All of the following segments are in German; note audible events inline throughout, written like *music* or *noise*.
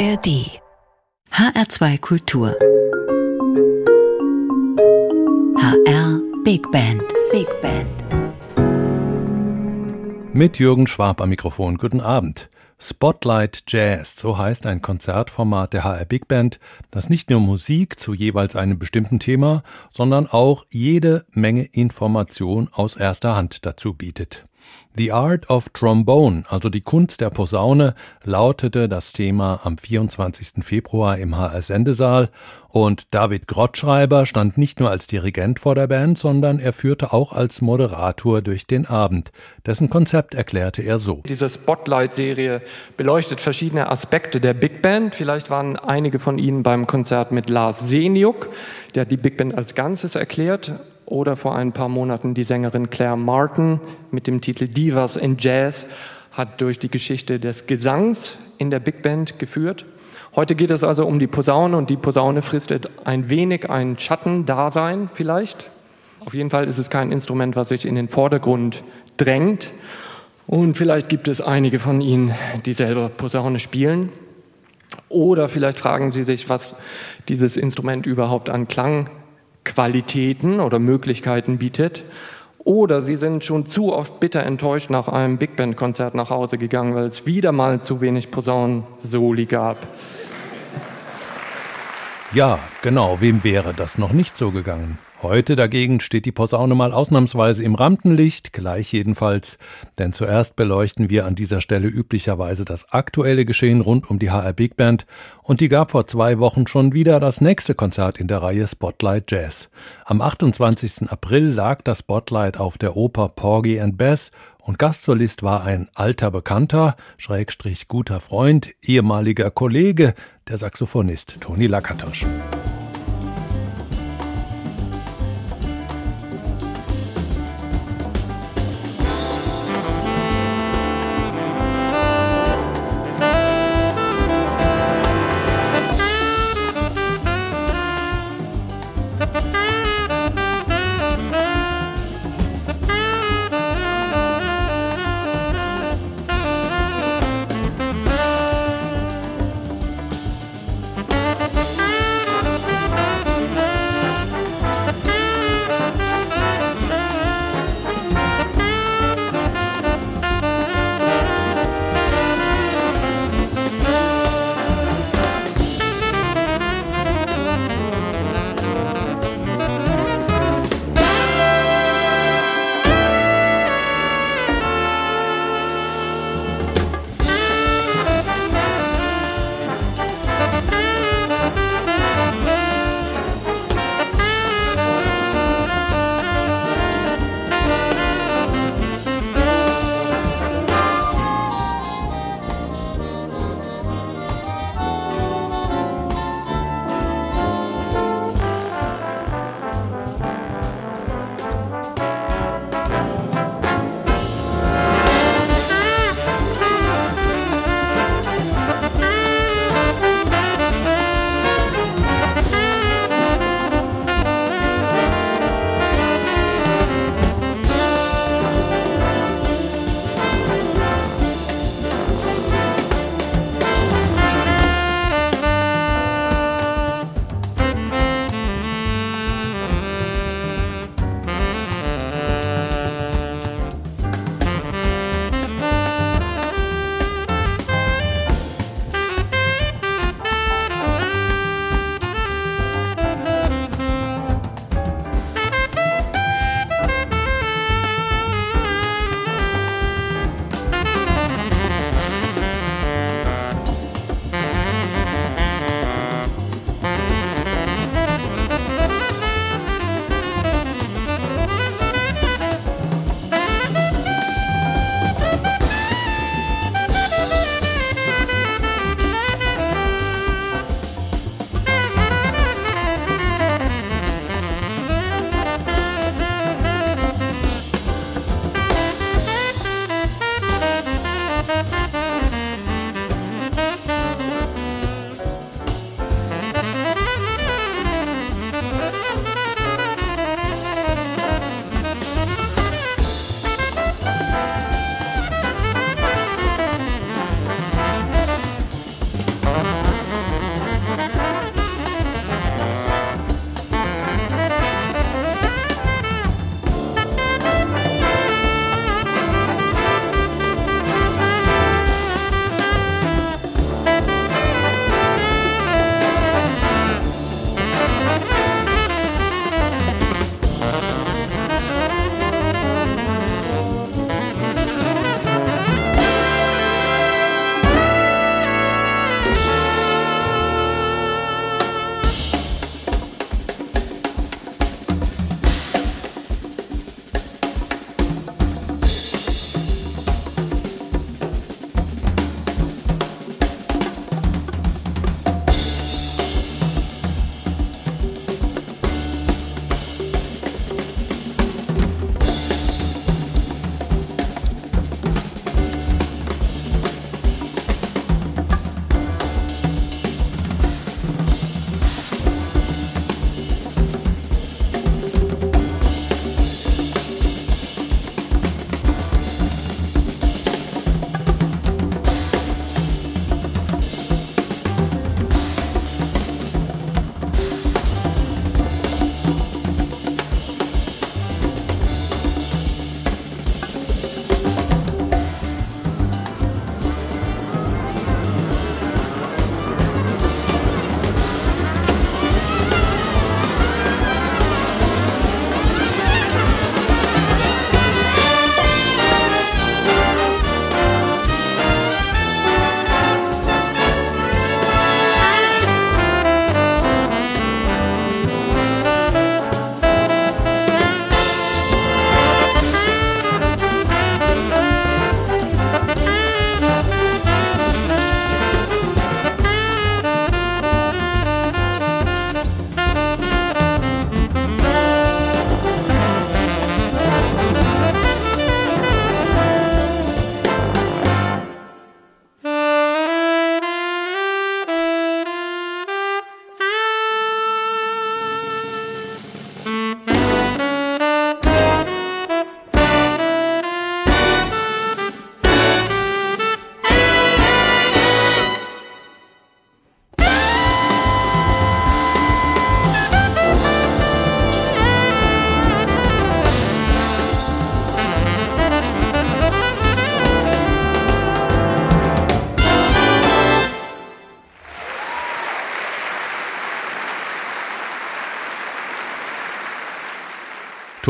ARD HR2 Kultur HR Big Band Big Band Mit Jürgen Schwab am Mikrofon. Guten Abend. Spotlight Jazz, so heißt ein Konzertformat der HR Big Band, das nicht nur Musik zu jeweils einem bestimmten Thema, sondern auch jede Menge Information aus erster Hand dazu bietet. The Art of Trombone, also die Kunst der Posaune, lautete das Thema am 24. Februar im HR Sendesaal und David Grottschreiber stand nicht nur als Dirigent vor der Band, sondern er führte auch als Moderator durch den Abend. Dessen Konzept erklärte er so. Diese Spotlight-Serie beleuchtet verschiedene Aspekte der Big Band. Vielleicht waren einige von Ihnen beim Konzert mit Lars Seniuk, der die Big Band als Ganzes erklärt oder vor ein paar Monaten die Sängerin Claire Martin mit dem Titel Divas in Jazz hat durch die Geschichte des Gesangs in der Big Band geführt. Heute geht es also um die Posaune und die Posaune fristet ein wenig ein Schattendasein vielleicht. Auf jeden Fall ist es kein Instrument, was sich in den Vordergrund drängt. Und vielleicht gibt es einige von Ihnen, die selber Posaune spielen. Oder vielleicht fragen Sie sich, was dieses Instrument überhaupt an Klang Qualitäten oder Möglichkeiten bietet. Oder sie sind schon zu oft bitter enttäuscht nach einem Big Band Konzert nach Hause gegangen, weil es wieder mal zu wenig Posaunen-Soli gab. Ja, genau, wem wäre das noch nicht so gegangen? Heute dagegen steht die Posaune mal ausnahmsweise im Rampenlicht, gleich jedenfalls, denn zuerst beleuchten wir an dieser Stelle üblicherweise das aktuelle Geschehen rund um die HR Big Band und die gab vor zwei Wochen schon wieder das nächste Konzert in der Reihe Spotlight Jazz. Am 28. April lag das Spotlight auf der Oper Porgy and Bess und Gastsolist war ein alter Bekannter, Schrägstrich guter Freund, ehemaliger Kollege, der Saxophonist Toni Lakatosch.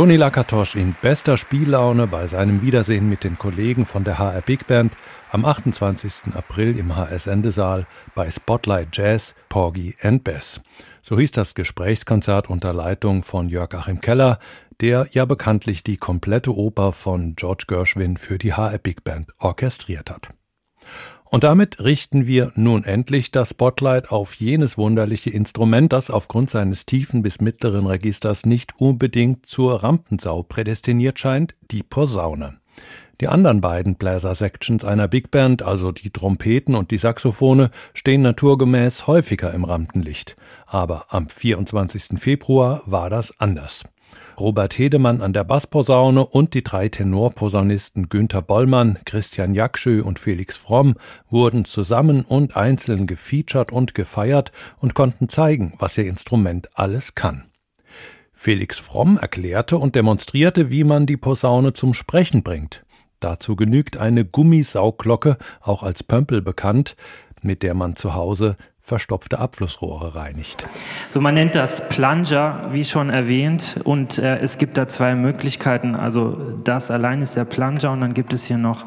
Toni Lakatosch in bester Spiellaune bei seinem Wiedersehen mit den Kollegen von der HR Big Band am 28. April im HS Endesaal bei Spotlight Jazz, Porgy and Bess. So hieß das Gesprächskonzert unter Leitung von Jörg Achim Keller, der ja bekanntlich die komplette Oper von George Gershwin für die HR Big Band orchestriert hat. Und damit richten wir nun endlich das Spotlight auf jenes wunderliche Instrument, das aufgrund seines tiefen bis mittleren Registers nicht unbedingt zur Rampensau prädestiniert scheint, die Posaune. Die anderen beiden Bläser-Sections einer Big Band, also die Trompeten und die Saxophone, stehen naturgemäß häufiger im Rampenlicht. Aber am 24. Februar war das anders. Robert Hedemann an der Bassposaune und die drei Tenorposaunisten Günther Bollmann, Christian Jakschö und Felix Fromm wurden zusammen und einzeln gefeatured und gefeiert und konnten zeigen, was ihr Instrument alles kann. Felix Fromm erklärte und demonstrierte, wie man die Posaune zum Sprechen bringt. Dazu genügt eine Gummisaugglocke, auch als Pömpel bekannt, mit der man zu Hause verstopfte Abflussrohre reinigt. So, man nennt das Plunger, wie schon erwähnt, und äh, es gibt da zwei Möglichkeiten. Also das allein ist der Plunger und dann gibt es hier noch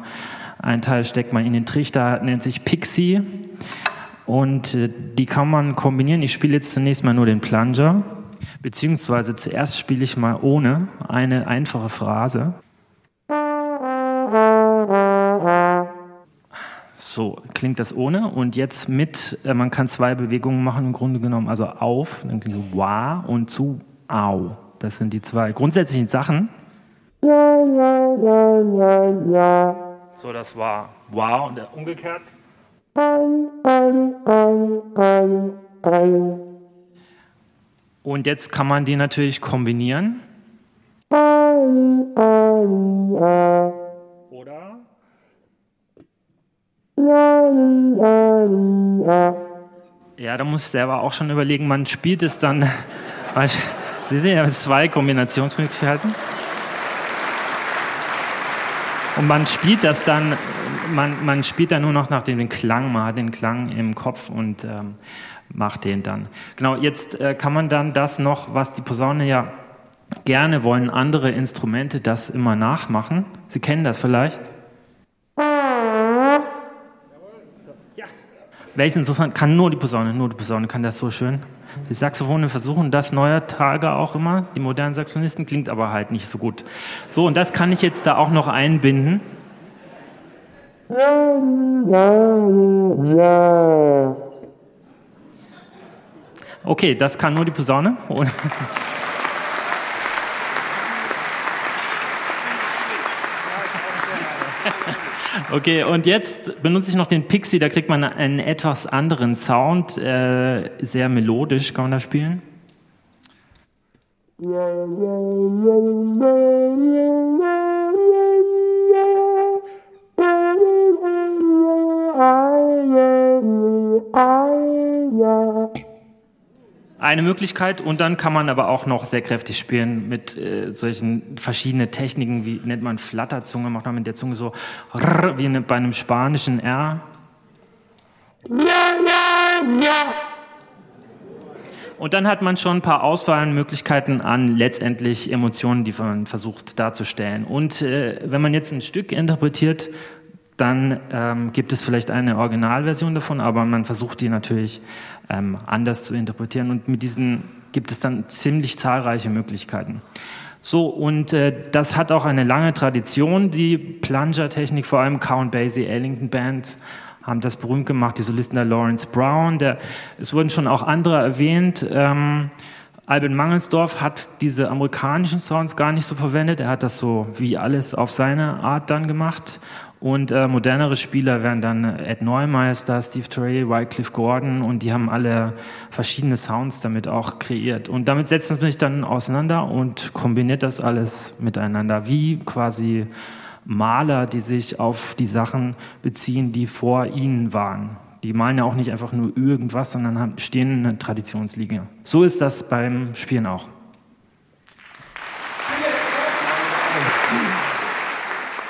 ein Teil, steckt man in den Trichter, nennt sich Pixie und äh, die kann man kombinieren. Ich spiele jetzt zunächst mal nur den Plunger, beziehungsweise zuerst spiele ich mal ohne eine einfache Phrase. So klingt das ohne. Und jetzt mit, äh, man kann zwei Bewegungen machen im Grunde genommen. Also auf, dann klingt so wa und zu au. Das sind die zwei grundsätzlichen Sachen. So, das war wow und umgekehrt. Und jetzt kann man die natürlich kombinieren. Ja, da muss ich selber auch schon überlegen, man spielt es dann. Sie sehen ja zwei Kombinationsmöglichkeiten. Und man spielt das dann, man, man spielt dann nur noch nach dem Klang, man hat den Klang im Kopf und ähm, macht den dann. Genau, jetzt äh, kann man dann das noch, was die Posaune ja gerne wollen, andere Instrumente das immer nachmachen. Sie kennen das vielleicht? Welches interessant, kann nur die Posaune, nur die Posaune kann das so schön. Die Saxophone versuchen das neuer Tage auch immer, die modernen Saxophonisten, klingt aber halt nicht so gut. So, und das kann ich jetzt da auch noch einbinden. Okay, das kann nur die Posaune. *laughs* Okay, und jetzt benutze ich noch den Pixie, da kriegt man einen etwas anderen Sound, äh, sehr melodisch kann man da spielen. Eine Möglichkeit und dann kann man aber auch noch sehr kräftig spielen mit äh, solchen verschiedenen Techniken, wie nennt man Flatterzunge, macht man mit der Zunge so wie eine, bei einem spanischen R. Und dann hat man schon ein paar Auswahlmöglichkeiten an letztendlich Emotionen, die man versucht darzustellen. Und äh, wenn man jetzt ein Stück interpretiert, dann ähm, gibt es vielleicht eine Originalversion davon, aber man versucht die natürlich ähm, anders zu interpretieren und mit diesen gibt es dann ziemlich zahlreiche Möglichkeiten. So, und äh, das hat auch eine lange Tradition, die Plunger-Technik, vor allem Count Basie, Ellington Band haben das berühmt gemacht, die Solisten der Lawrence Brown, der, es wurden schon auch andere erwähnt, ähm, Albin Mangelsdorf hat diese amerikanischen Sounds gar nicht so verwendet. Er hat das so wie alles auf seine Art dann gemacht. Und äh, modernere Spieler wären dann Ed Neumeister, Steve Trey, Wycliffe Gordon und die haben alle verschiedene Sounds damit auch kreiert. Und damit setzt man sich dann auseinander und kombiniert das alles miteinander, wie quasi Maler, die sich auf die Sachen beziehen, die vor ihnen waren. Die malen ja auch nicht einfach nur irgendwas, sondern haben, stehen in einer Traditionslinie. So ist das beim Spielen auch.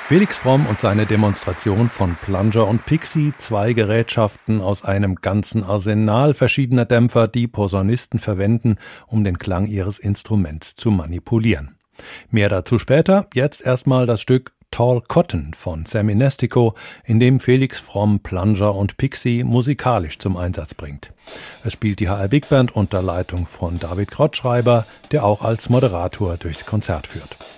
Felix Fromm und seine Demonstration von Plunger und Pixie, zwei Gerätschaften aus einem ganzen Arsenal verschiedener Dämpfer, die Posaunisten verwenden, um den Klang ihres Instruments zu manipulieren. Mehr dazu später, jetzt erstmal das Stück Tall Cotton von Sammy Nestico, in dem Felix Fromm Plunger und Pixie musikalisch zum Einsatz bringt. Es spielt die HR Big Band unter Leitung von David Krottschreiber, der auch als Moderator durchs Konzert führt.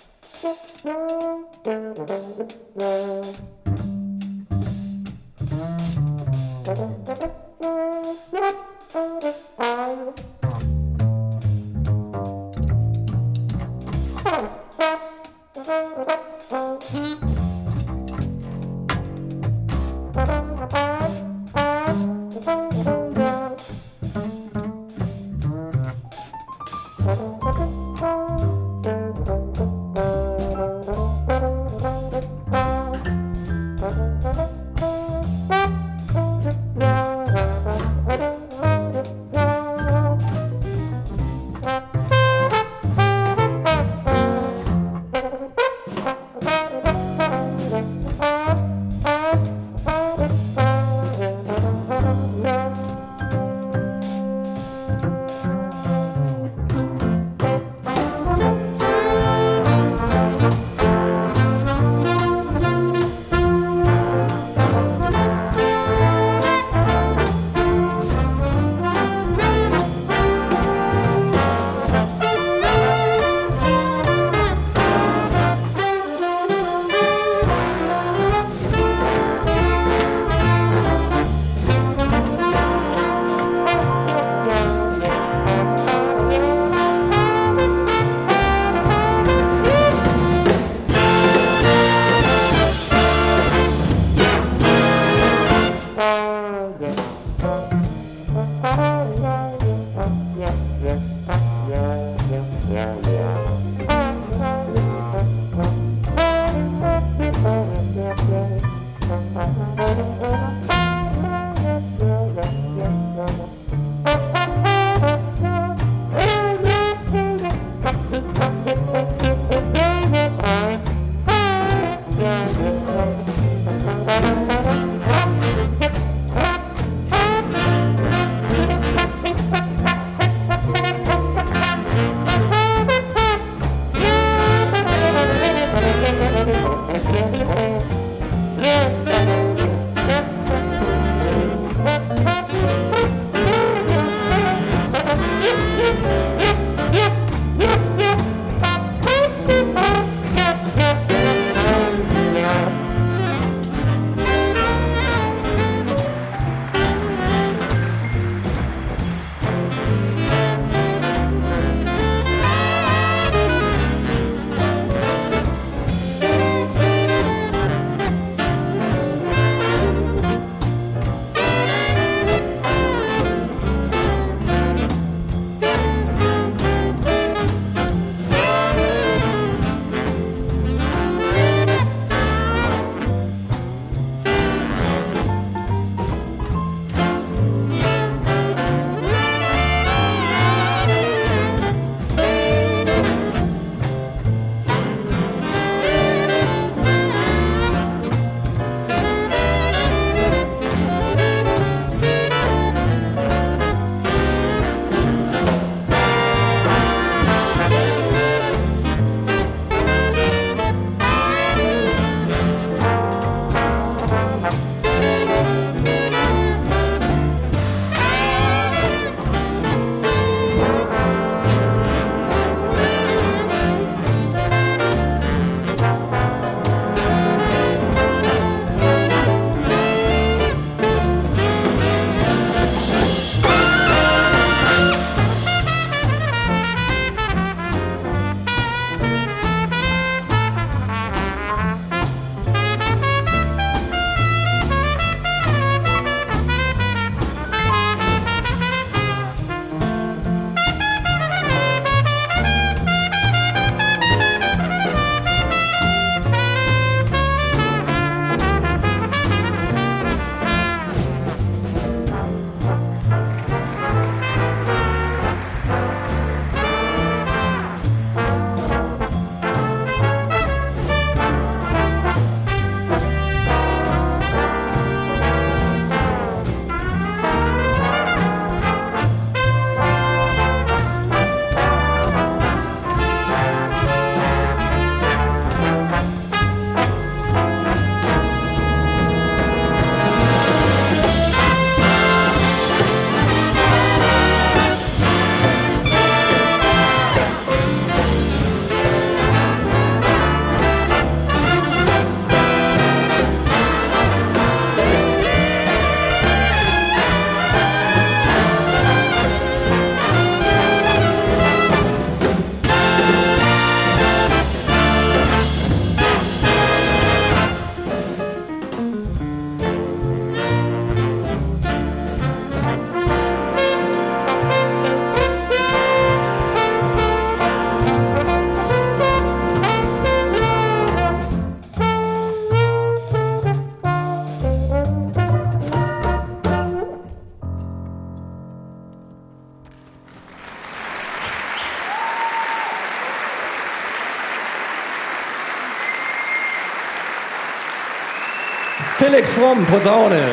Fromm, Posaune.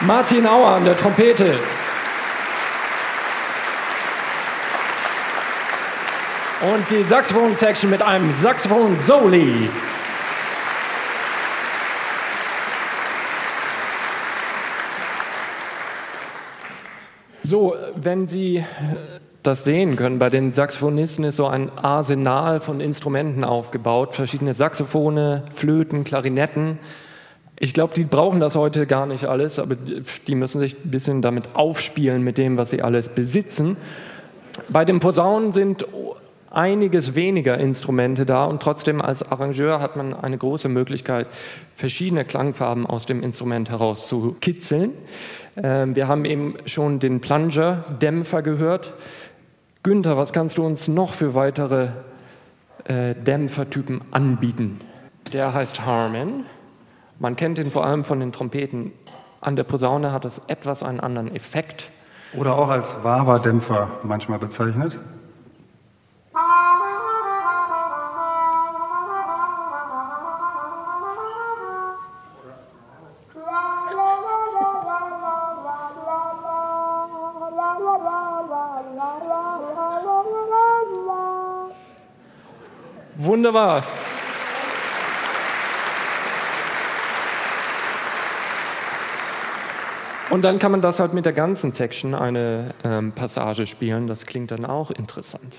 Martin Auer an der Trompete. Und die Saxophon-Section mit einem Saxophon-Soli. So, wenn Sie das sehen können, bei den Saxophonisten ist so ein Arsenal von Instrumenten aufgebaut, verschiedene Saxophone, Flöten, Klarinetten. Ich glaube, die brauchen das heute gar nicht alles, aber die müssen sich ein bisschen damit aufspielen mit dem, was sie alles besitzen. Bei den Posaunen sind einiges weniger Instrumente da und trotzdem als Arrangeur hat man eine große Möglichkeit, verschiedene Klangfarben aus dem Instrument heraus zu kitzeln. Ähm, wir haben eben schon den Plunger-Dämpfer gehört. Günther, was kannst du uns noch für weitere äh, Dämpfertypen anbieten? Der heißt Harman. Man kennt ihn vor allem von den Trompeten. An der Posaune hat es etwas einen anderen Effekt. Oder auch als Wawa-Dämpfer manchmal bezeichnet. Wunderbar. Und dann kann man das halt mit der ganzen Section eine ähm, Passage spielen. Das klingt dann auch interessant.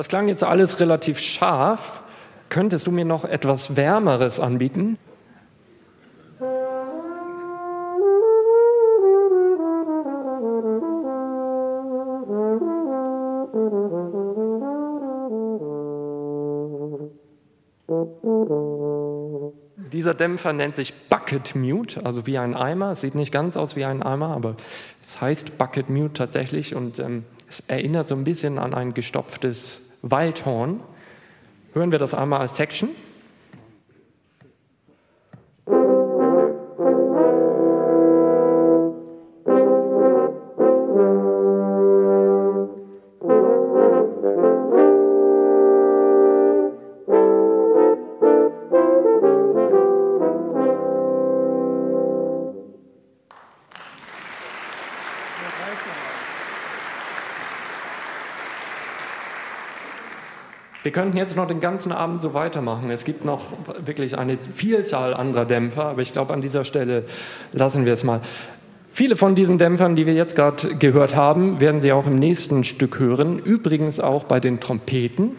Das klang jetzt alles relativ scharf. Könntest du mir noch etwas Wärmeres anbieten? Dieser Dämpfer nennt sich Bucket Mute, also wie ein Eimer. Es sieht nicht ganz aus wie ein Eimer, aber es heißt Bucket Mute tatsächlich und ähm, es erinnert so ein bisschen an ein gestopftes Waldhorn. Hören wir das einmal als Section. Wir könnten jetzt noch den ganzen Abend so weitermachen. Es gibt noch wirklich eine Vielzahl anderer Dämpfer, aber ich glaube, an dieser Stelle lassen wir es mal. Viele von diesen Dämpfern, die wir jetzt gerade gehört haben, werden Sie auch im nächsten Stück hören. Übrigens auch bei den Trompeten.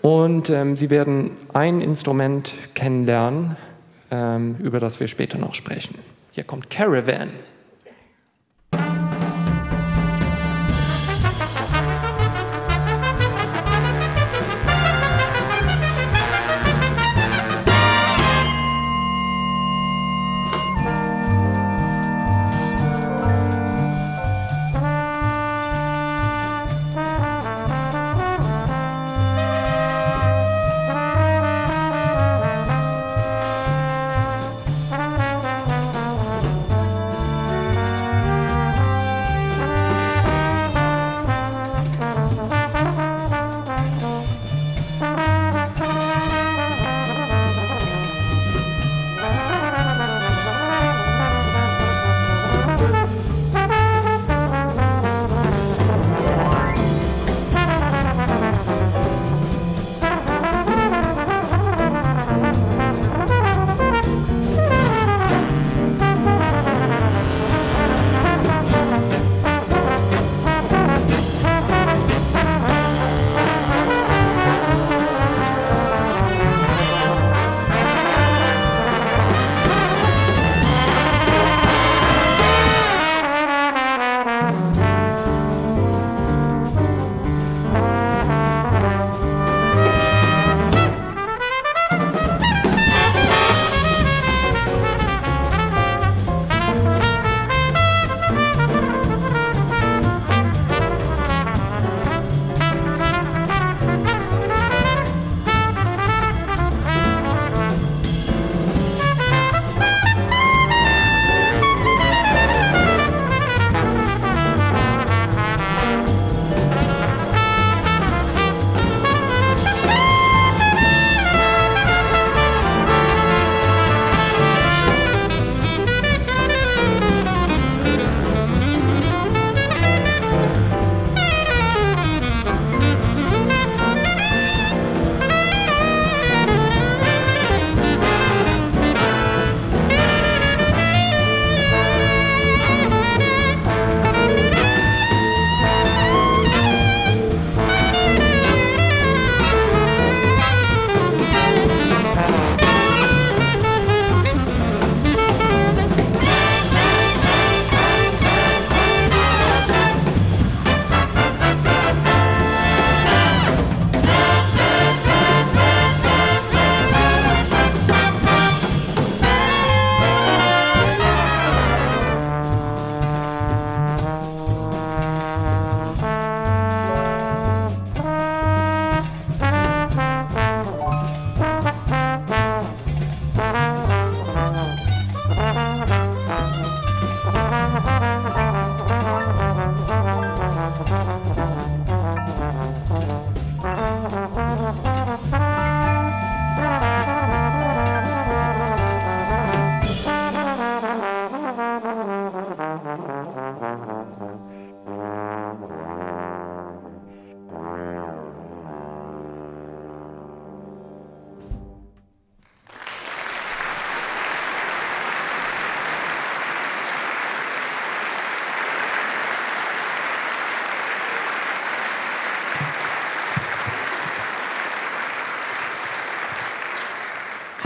Und ähm, Sie werden ein Instrument kennenlernen, ähm, über das wir später noch sprechen. Hier kommt Caravan.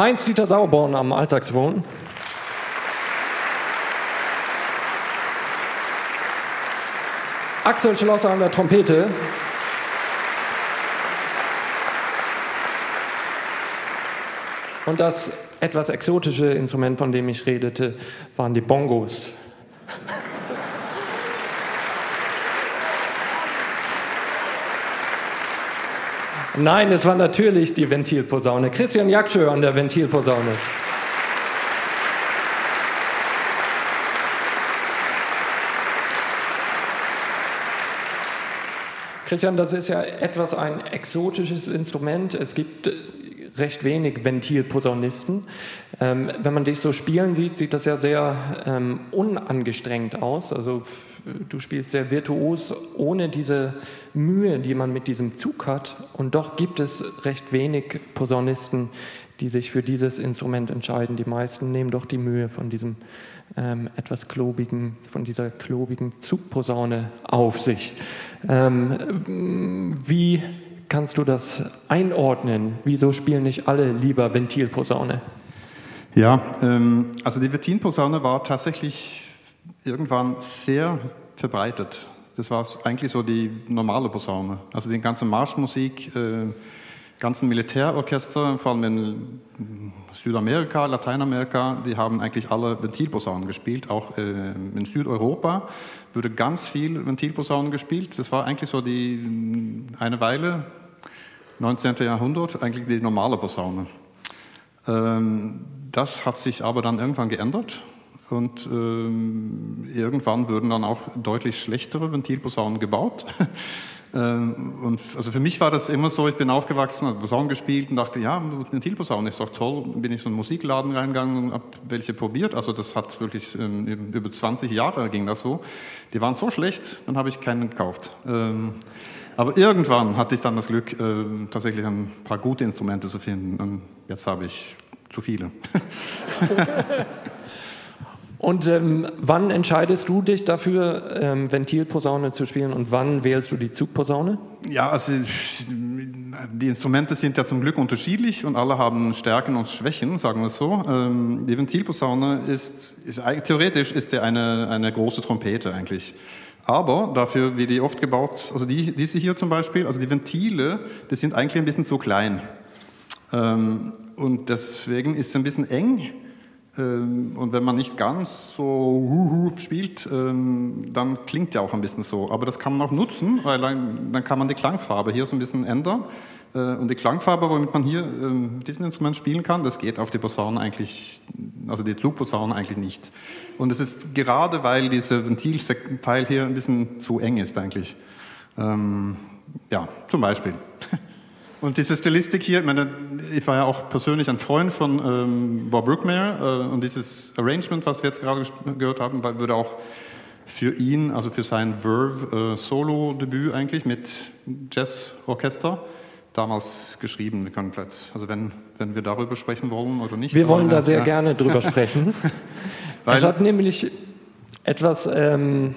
Heinz-Dieter Sauerborn am Alltagswohn. Axel Schlosser an der Trompete. Und das etwas exotische Instrument, von dem ich redete, waren die Bongos. Nein, es war natürlich die Ventilposaune. Christian Jakschö an der Ventilposaune. Christian, das ist ja etwas ein exotisches Instrument. Es gibt äh, recht wenig Ventilposaunisten. Ähm, wenn man dich so spielen sieht, sieht das ja sehr ähm, unangestrengt aus. Also du spielst sehr virtuos, ohne diese Mühe, die man mit diesem Zug hat. Und doch gibt es recht wenig Posaunisten, die sich für dieses Instrument entscheiden. Die meisten nehmen doch die Mühe von diesem ähm, etwas klobigen, von dieser klobigen Zugposaune auf sich. Ähm, wie kannst du das einordnen? Wieso spielen nicht alle lieber Ventilposaune? Ja, ähm, also die Ventilposaune war tatsächlich irgendwann sehr verbreitet. Das war eigentlich so die normale Posaune. Also die ganze Marschmusik, äh, ganzen Militärorchester, vor allem in Südamerika, Lateinamerika, die haben eigentlich alle Ventilposaunen gespielt. Auch äh, in Südeuropa wurde ganz viel Ventilposaunen gespielt. Das war eigentlich so die eine Weile, 19. Jahrhundert, eigentlich die normale Posaune. Ähm, das hat sich aber dann irgendwann geändert und ähm, irgendwann wurden dann auch deutlich schlechtere Ventilposaunen gebaut. *laughs* ähm, und also für mich war das immer so, ich bin aufgewachsen, habe Posaunen gespielt und dachte, ja, Ventilposaunen ist doch toll. Bin ich so in einen Musikladen reingegangen und habe welche probiert. Also das hat wirklich ähm, über 20 Jahre ging das so. Die waren so schlecht, dann habe ich keinen gekauft. Aber irgendwann hatte ich dann das Glück, äh, tatsächlich ein paar gute Instrumente zu finden. Und jetzt habe ich zu viele. *laughs* Und ähm, wann entscheidest du dich dafür, ähm, Ventilposaune zu spielen und wann wählst du die Zugposaune? Ja, also die Instrumente sind ja zum Glück unterschiedlich und alle haben Stärken und Schwächen, sagen wir es so. Ähm, die Ventilposaune ist, ist theoretisch ist ja eine, eine große Trompete eigentlich. Aber dafür, wie die oft gebaut, also die, diese hier zum Beispiel, also die Ventile, die sind eigentlich ein bisschen zu klein. Ähm, und deswegen ist es ein bisschen eng und wenn man nicht ganz so huhu spielt, ähm, dann klingt ja auch ein bisschen so. Aber das kann man auch nutzen, weil dann, kann man die Klangfarbe hier so ein bisschen ändern. Äh, und die Klangfarbe, womit man hier ähm, mit diesem Instrument spielen kann, das geht auf die Posaune eigentlich, also die Zugposaune eigentlich nicht. Und es ist gerade, weil dieser Ventilteil hier ein bisschen zu eng ist eigentlich. Ja, zum Beispiel. *laughs* Und diese Stilistik hier, ich, meine, ich war ja auch persönlich ein Freund von ähm, Bob Brookmeyer äh, und dieses Arrangement, was wir jetzt gerade gehört haben, würde auch für ihn, also für sein Verve äh, Solo-Debüt eigentlich mit Jazzorchester damals geschrieben. Wir können vielleicht, also wenn, wenn wir darüber sprechen wollen oder nicht. Wir wollen da sehr ja. gerne drüber sprechen. *laughs* es hat nämlich etwas ähm,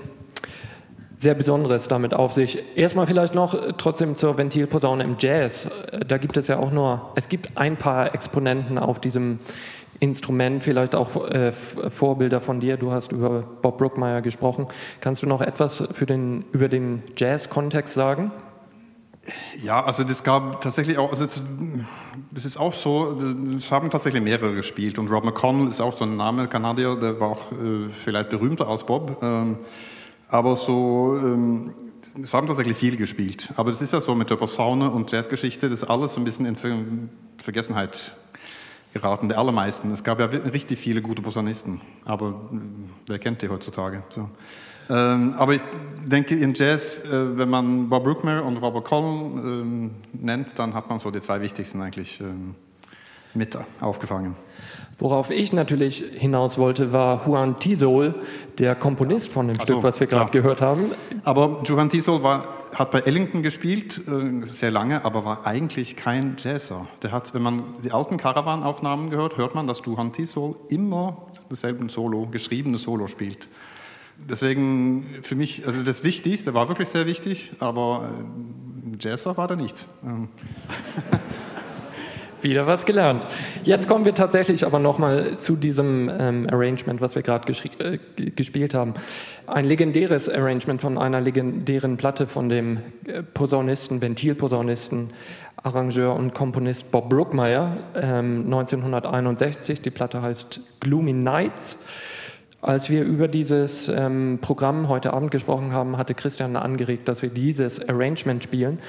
sehr Besonderes damit auf sich. Erstmal vielleicht noch äh, trotzdem zur Ventilposaune im Jazz. Äh, da gibt es ja auch nur, es gibt ein paar Exponenten auf diesem Instrument, vielleicht auch äh, Vorbilder von dir. Du hast über Bob Brookmeyer gesprochen. Kannst du noch etwas für den, über den Jazz-Kontext sagen? Ja, also das gab tatsächlich auch, also das ist auch so, das haben tatsächlich mehrere gespielt und Rob McConnell ist auch so ein Name, Kanadier, der war auch äh, vielleicht berühmter als Bob. Ähm, aber so, ähm, es haben tatsächlich viel gespielt. Aber das ist ja so mit der Posaune und Jazzgeschichte, das ist alles so ein bisschen in Vergessenheit geraten, die allermeisten. Es gab ja richtig viele gute Posaunisten, aber äh, wer kennt die heutzutage? So. Ähm, aber ich denke, in Jazz, äh, wenn man Bob Brookmere und Robert Collin ähm, nennt, dann hat man so die zwei wichtigsten eigentlich ähm, mit aufgefangen. Worauf ich natürlich hinaus wollte, war Juan Tisol, der Komponist von dem Ach Stück, was wir gerade gehört haben. Aber Juan Tisol war, hat bei Ellington gespielt, äh, sehr lange, aber war eigentlich kein Jazzer. Der hat, wenn man die alten Caravan-Aufnahmen gehört, hört man, dass Juan Tisol immer dasselbe Solo, geschriebene Solo spielt. Deswegen für mich, also das Wichtigste, war wirklich sehr wichtig, aber äh, Jazzer war er nicht. *laughs* Wieder was gelernt. Jetzt kommen wir tatsächlich aber nochmal zu diesem ähm, Arrangement, was wir gerade äh, gespielt haben. Ein legendäres Arrangement von einer legendären Platte von dem äh, Posaunisten, Ventilposaunisten, Arrangeur und Komponist Bob Brookmeyer, ähm, 1961. Die Platte heißt Gloomy Nights. Als wir über dieses ähm, Programm heute Abend gesprochen haben, hatte Christian angeregt, dass wir dieses Arrangement spielen.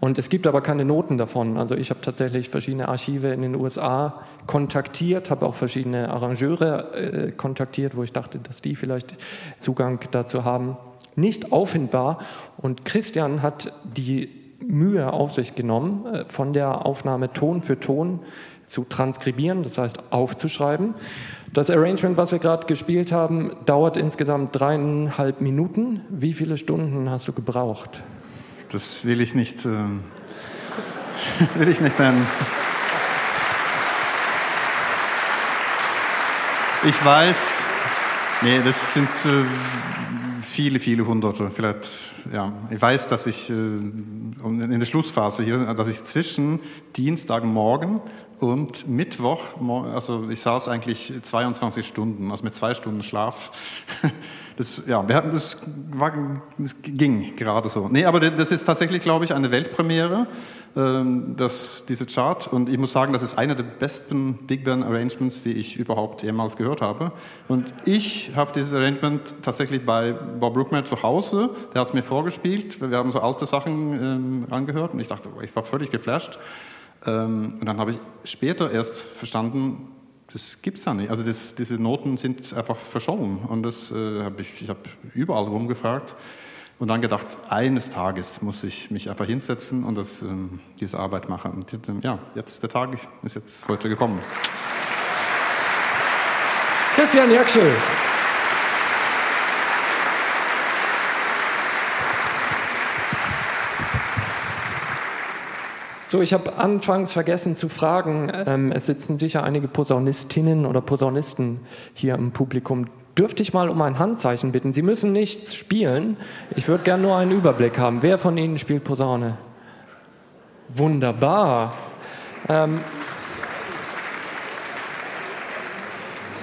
Und es gibt aber keine Noten davon. Also ich habe tatsächlich verschiedene Archive in den USA kontaktiert, habe auch verschiedene Arrangeure äh, kontaktiert, wo ich dachte, dass die vielleicht Zugang dazu haben. Nicht auffindbar. Und Christian hat die Mühe auf sich genommen, äh, von der Aufnahme Ton für Ton zu transkribieren, das heißt aufzuschreiben. Das Arrangement, was wir gerade gespielt haben, dauert insgesamt dreieinhalb Minuten. Wie viele Stunden hast du gebraucht? Das will ich nicht, äh, *laughs* will ich nicht nennen. Ich weiß, nee, das sind äh, viele, viele Hunderte. Vielleicht, ja, ich weiß, dass ich äh, in der Schlussphase hier, dass ich zwischen Dienstagmorgen und Mittwoch, also ich saß eigentlich 22 Stunden, also mit zwei Stunden Schlaf. *laughs* Das, ja, wir hatten, das, war, das ging gerade so. Nee, aber das ist tatsächlich, glaube ich, eine Weltpremiere, ähm, das, diese Chart. Und ich muss sagen, das ist einer der besten Big Band Arrangements, die ich überhaupt jemals gehört habe. Und ich habe dieses Arrangement tatsächlich bei Bob Brookman zu Hause. Der hat es mir vorgespielt. Wir haben so alte Sachen ähm, angehört und ich dachte, ich war völlig geflasht. Ähm, und dann habe ich später erst verstanden, das gibt es ja nicht. Also das, diese Noten sind einfach verschollen. Und das äh, habe ich, ich habe überall rumgefragt und dann gedacht, eines Tages muss ich mich einfach hinsetzen und das, ähm, diese Arbeit machen. Und ähm, ja, jetzt der Tag ist jetzt heute gekommen. Christian Jöxel. So, ich habe anfangs vergessen zu fragen, ähm, es sitzen sicher einige Posaunistinnen oder Posaunisten hier im Publikum. Dürfte ich mal um ein Handzeichen bitten? Sie müssen nichts spielen. Ich würde gerne nur einen Überblick haben. Wer von Ihnen spielt Posaune? Wunderbar. Ähm,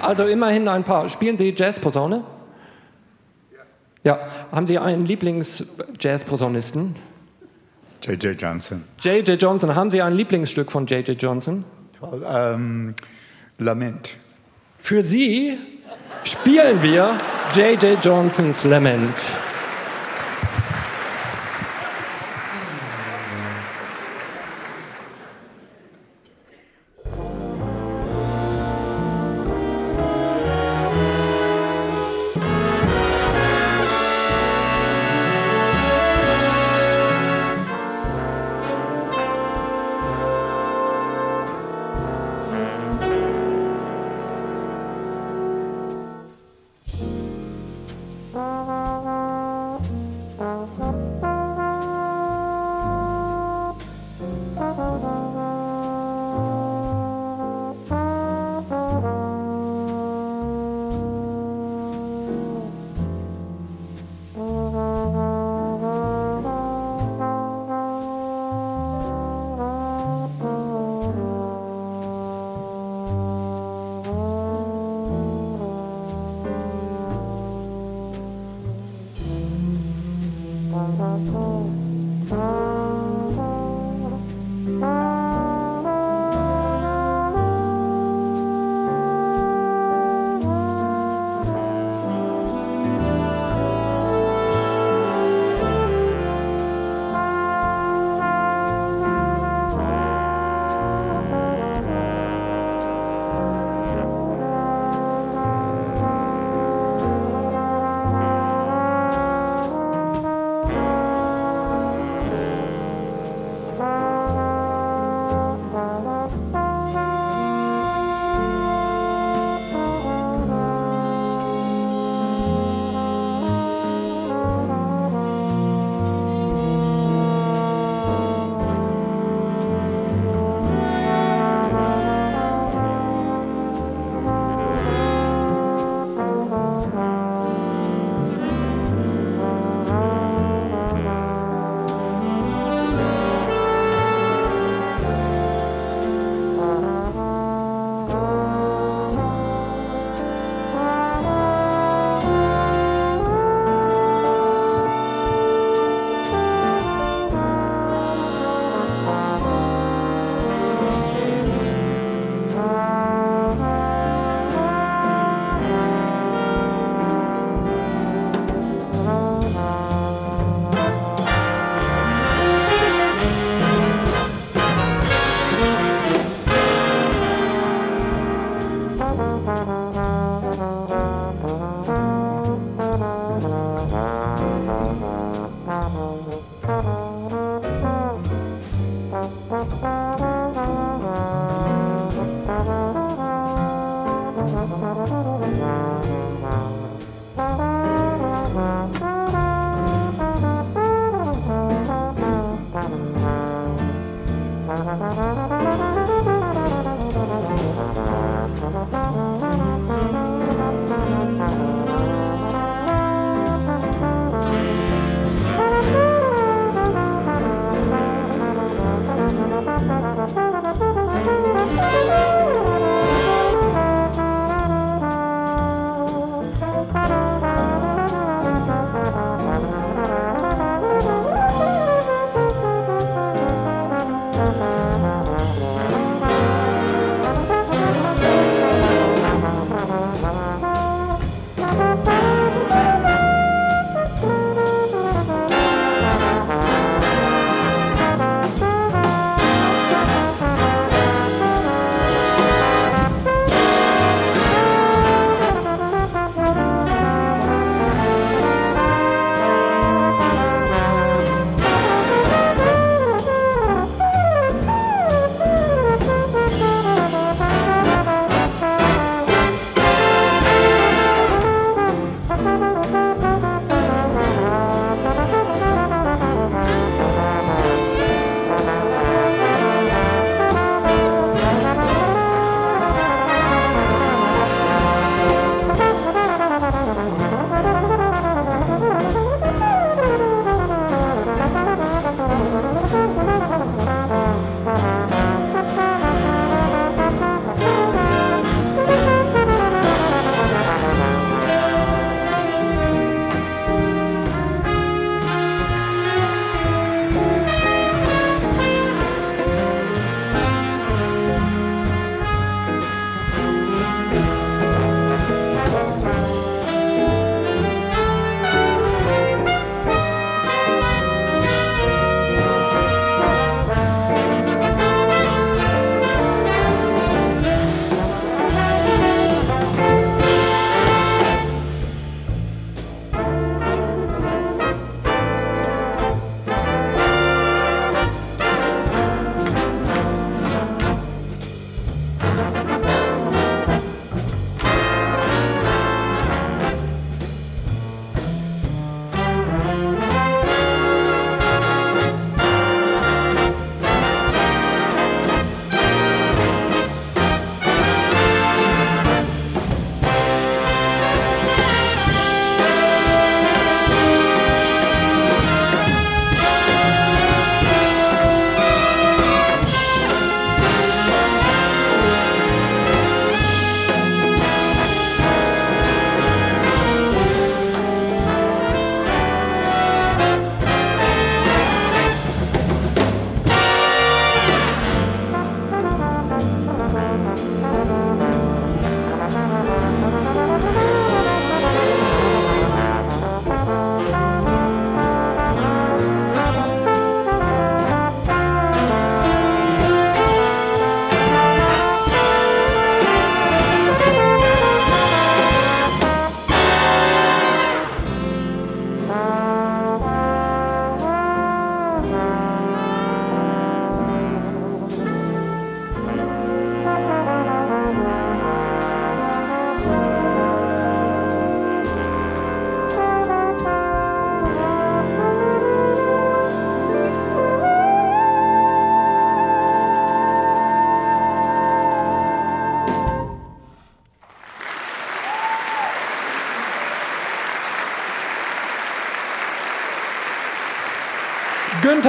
also immerhin ein paar. Spielen Sie Jazzposaune? Ja. Haben Sie einen Lieblings-Jazzposaunisten? J.J. Johnson. J.J. Johnson. Haben Sie ein Lieblingsstück von J.J. Johnson? Um, Lament. Für Sie spielen wir J.J. Johnsons Lament.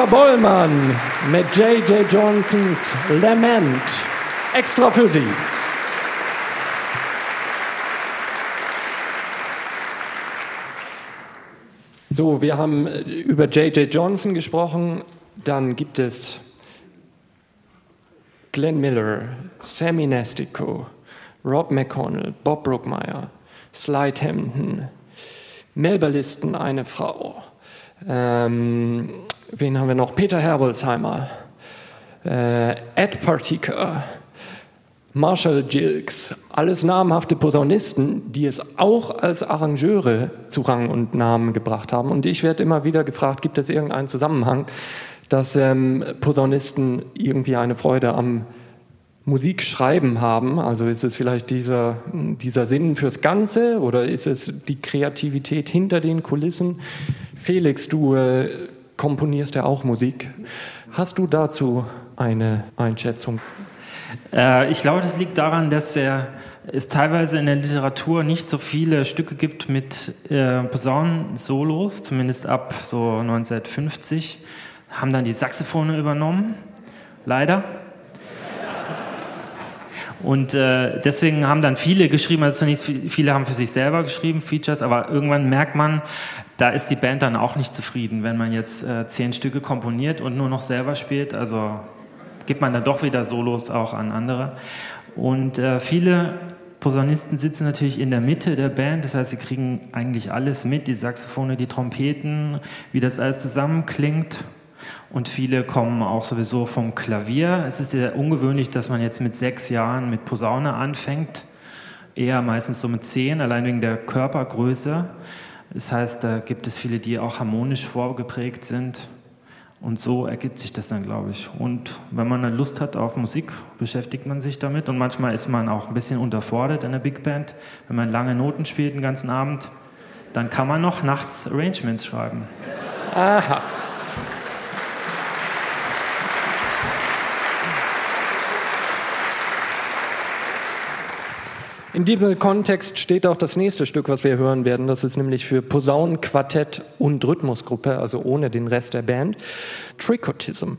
Günther Bollmann mit J.J. Johnsons Lament. Extra für Sie. So, wir haben über J.J. Johnson gesprochen. Dann gibt es Glenn Miller, Sammy Nestico, Rob McConnell, Bob Brookmeyer, Slide Hampton, Melba Listen, eine Frau. Ähm, wen haben wir noch? Peter Herbolzheimer, äh, Ed Partika, Marshall Gilks, alles namhafte Posaunisten, die es auch als Arrangeure zu Rang und Namen gebracht haben. Und ich werde immer wieder gefragt, gibt es irgendeinen Zusammenhang, dass ähm, Posaunisten irgendwie eine Freude am Musikschreiben haben? Also ist es vielleicht dieser, dieser Sinn fürs Ganze oder ist es die Kreativität hinter den Kulissen? Felix, du äh, komponierst ja auch Musik. Hast du dazu eine Einschätzung? Äh, ich glaube, das liegt daran, dass er es teilweise in der Literatur nicht so viele Stücke gibt mit äh, Posaunen-Solos, zumindest ab so 1950, haben dann die Saxophone übernommen, leider. Und äh, deswegen haben dann viele geschrieben, also zunächst viele haben für sich selber geschrieben, Features, aber irgendwann merkt man, da ist die Band dann auch nicht zufrieden, wenn man jetzt äh, zehn Stücke komponiert und nur noch selber spielt. Also gibt man dann doch wieder Solos auch an andere. Und äh, viele Posaunisten sitzen natürlich in der Mitte der Band, das heißt, sie kriegen eigentlich alles mit, die Saxophone, die Trompeten, wie das alles zusammenklingt. Und viele kommen auch sowieso vom Klavier. Es ist sehr ungewöhnlich, dass man jetzt mit sechs Jahren mit Posaune anfängt. Eher meistens so mit zehn, allein wegen der Körpergröße. Das heißt, da gibt es viele, die auch harmonisch vorgeprägt sind. Und so ergibt sich das dann, glaube ich. Und wenn man dann Lust hat auf Musik, beschäftigt man sich damit. Und manchmal ist man auch ein bisschen unterfordert in der Big Band. Wenn man lange Noten spielt den ganzen Abend, dann kann man noch nachts Arrangements schreiben. Aha. In diesem Kontext steht auch das nächste Stück, was wir hören werden. Das ist nämlich für Posaun, Quartett und Rhythmusgruppe, also ohne den Rest der Band. Trichotism.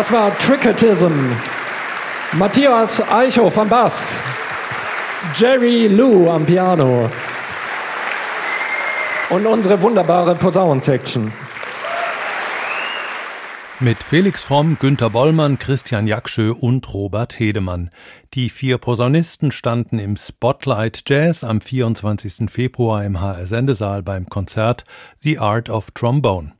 Das war Tricketism. Matthias Eichow am Bass. Jerry Lou am Piano. Und unsere wunderbare Posaunensection. Mit Felix Fromm, Günter Bollmann, Christian Jakschö und Robert Hedemann. Die vier Posaunisten standen im Spotlight Jazz am 24. Februar im HR Sendesaal beim Konzert The Art of Trombone.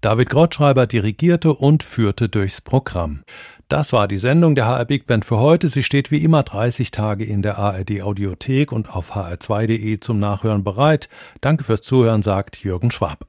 David Grottschreiber dirigierte und führte durchs Programm. Das war die Sendung der HR Big Band für heute. Sie steht wie immer 30 Tage in der ARD Audiothek und auf hr2.de zum Nachhören bereit. Danke fürs Zuhören, sagt Jürgen Schwab.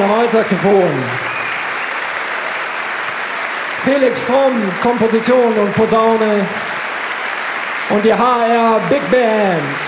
Am Altsaxophon. Felix Fromm, Komposition und Posaune. Und die HR Big Band.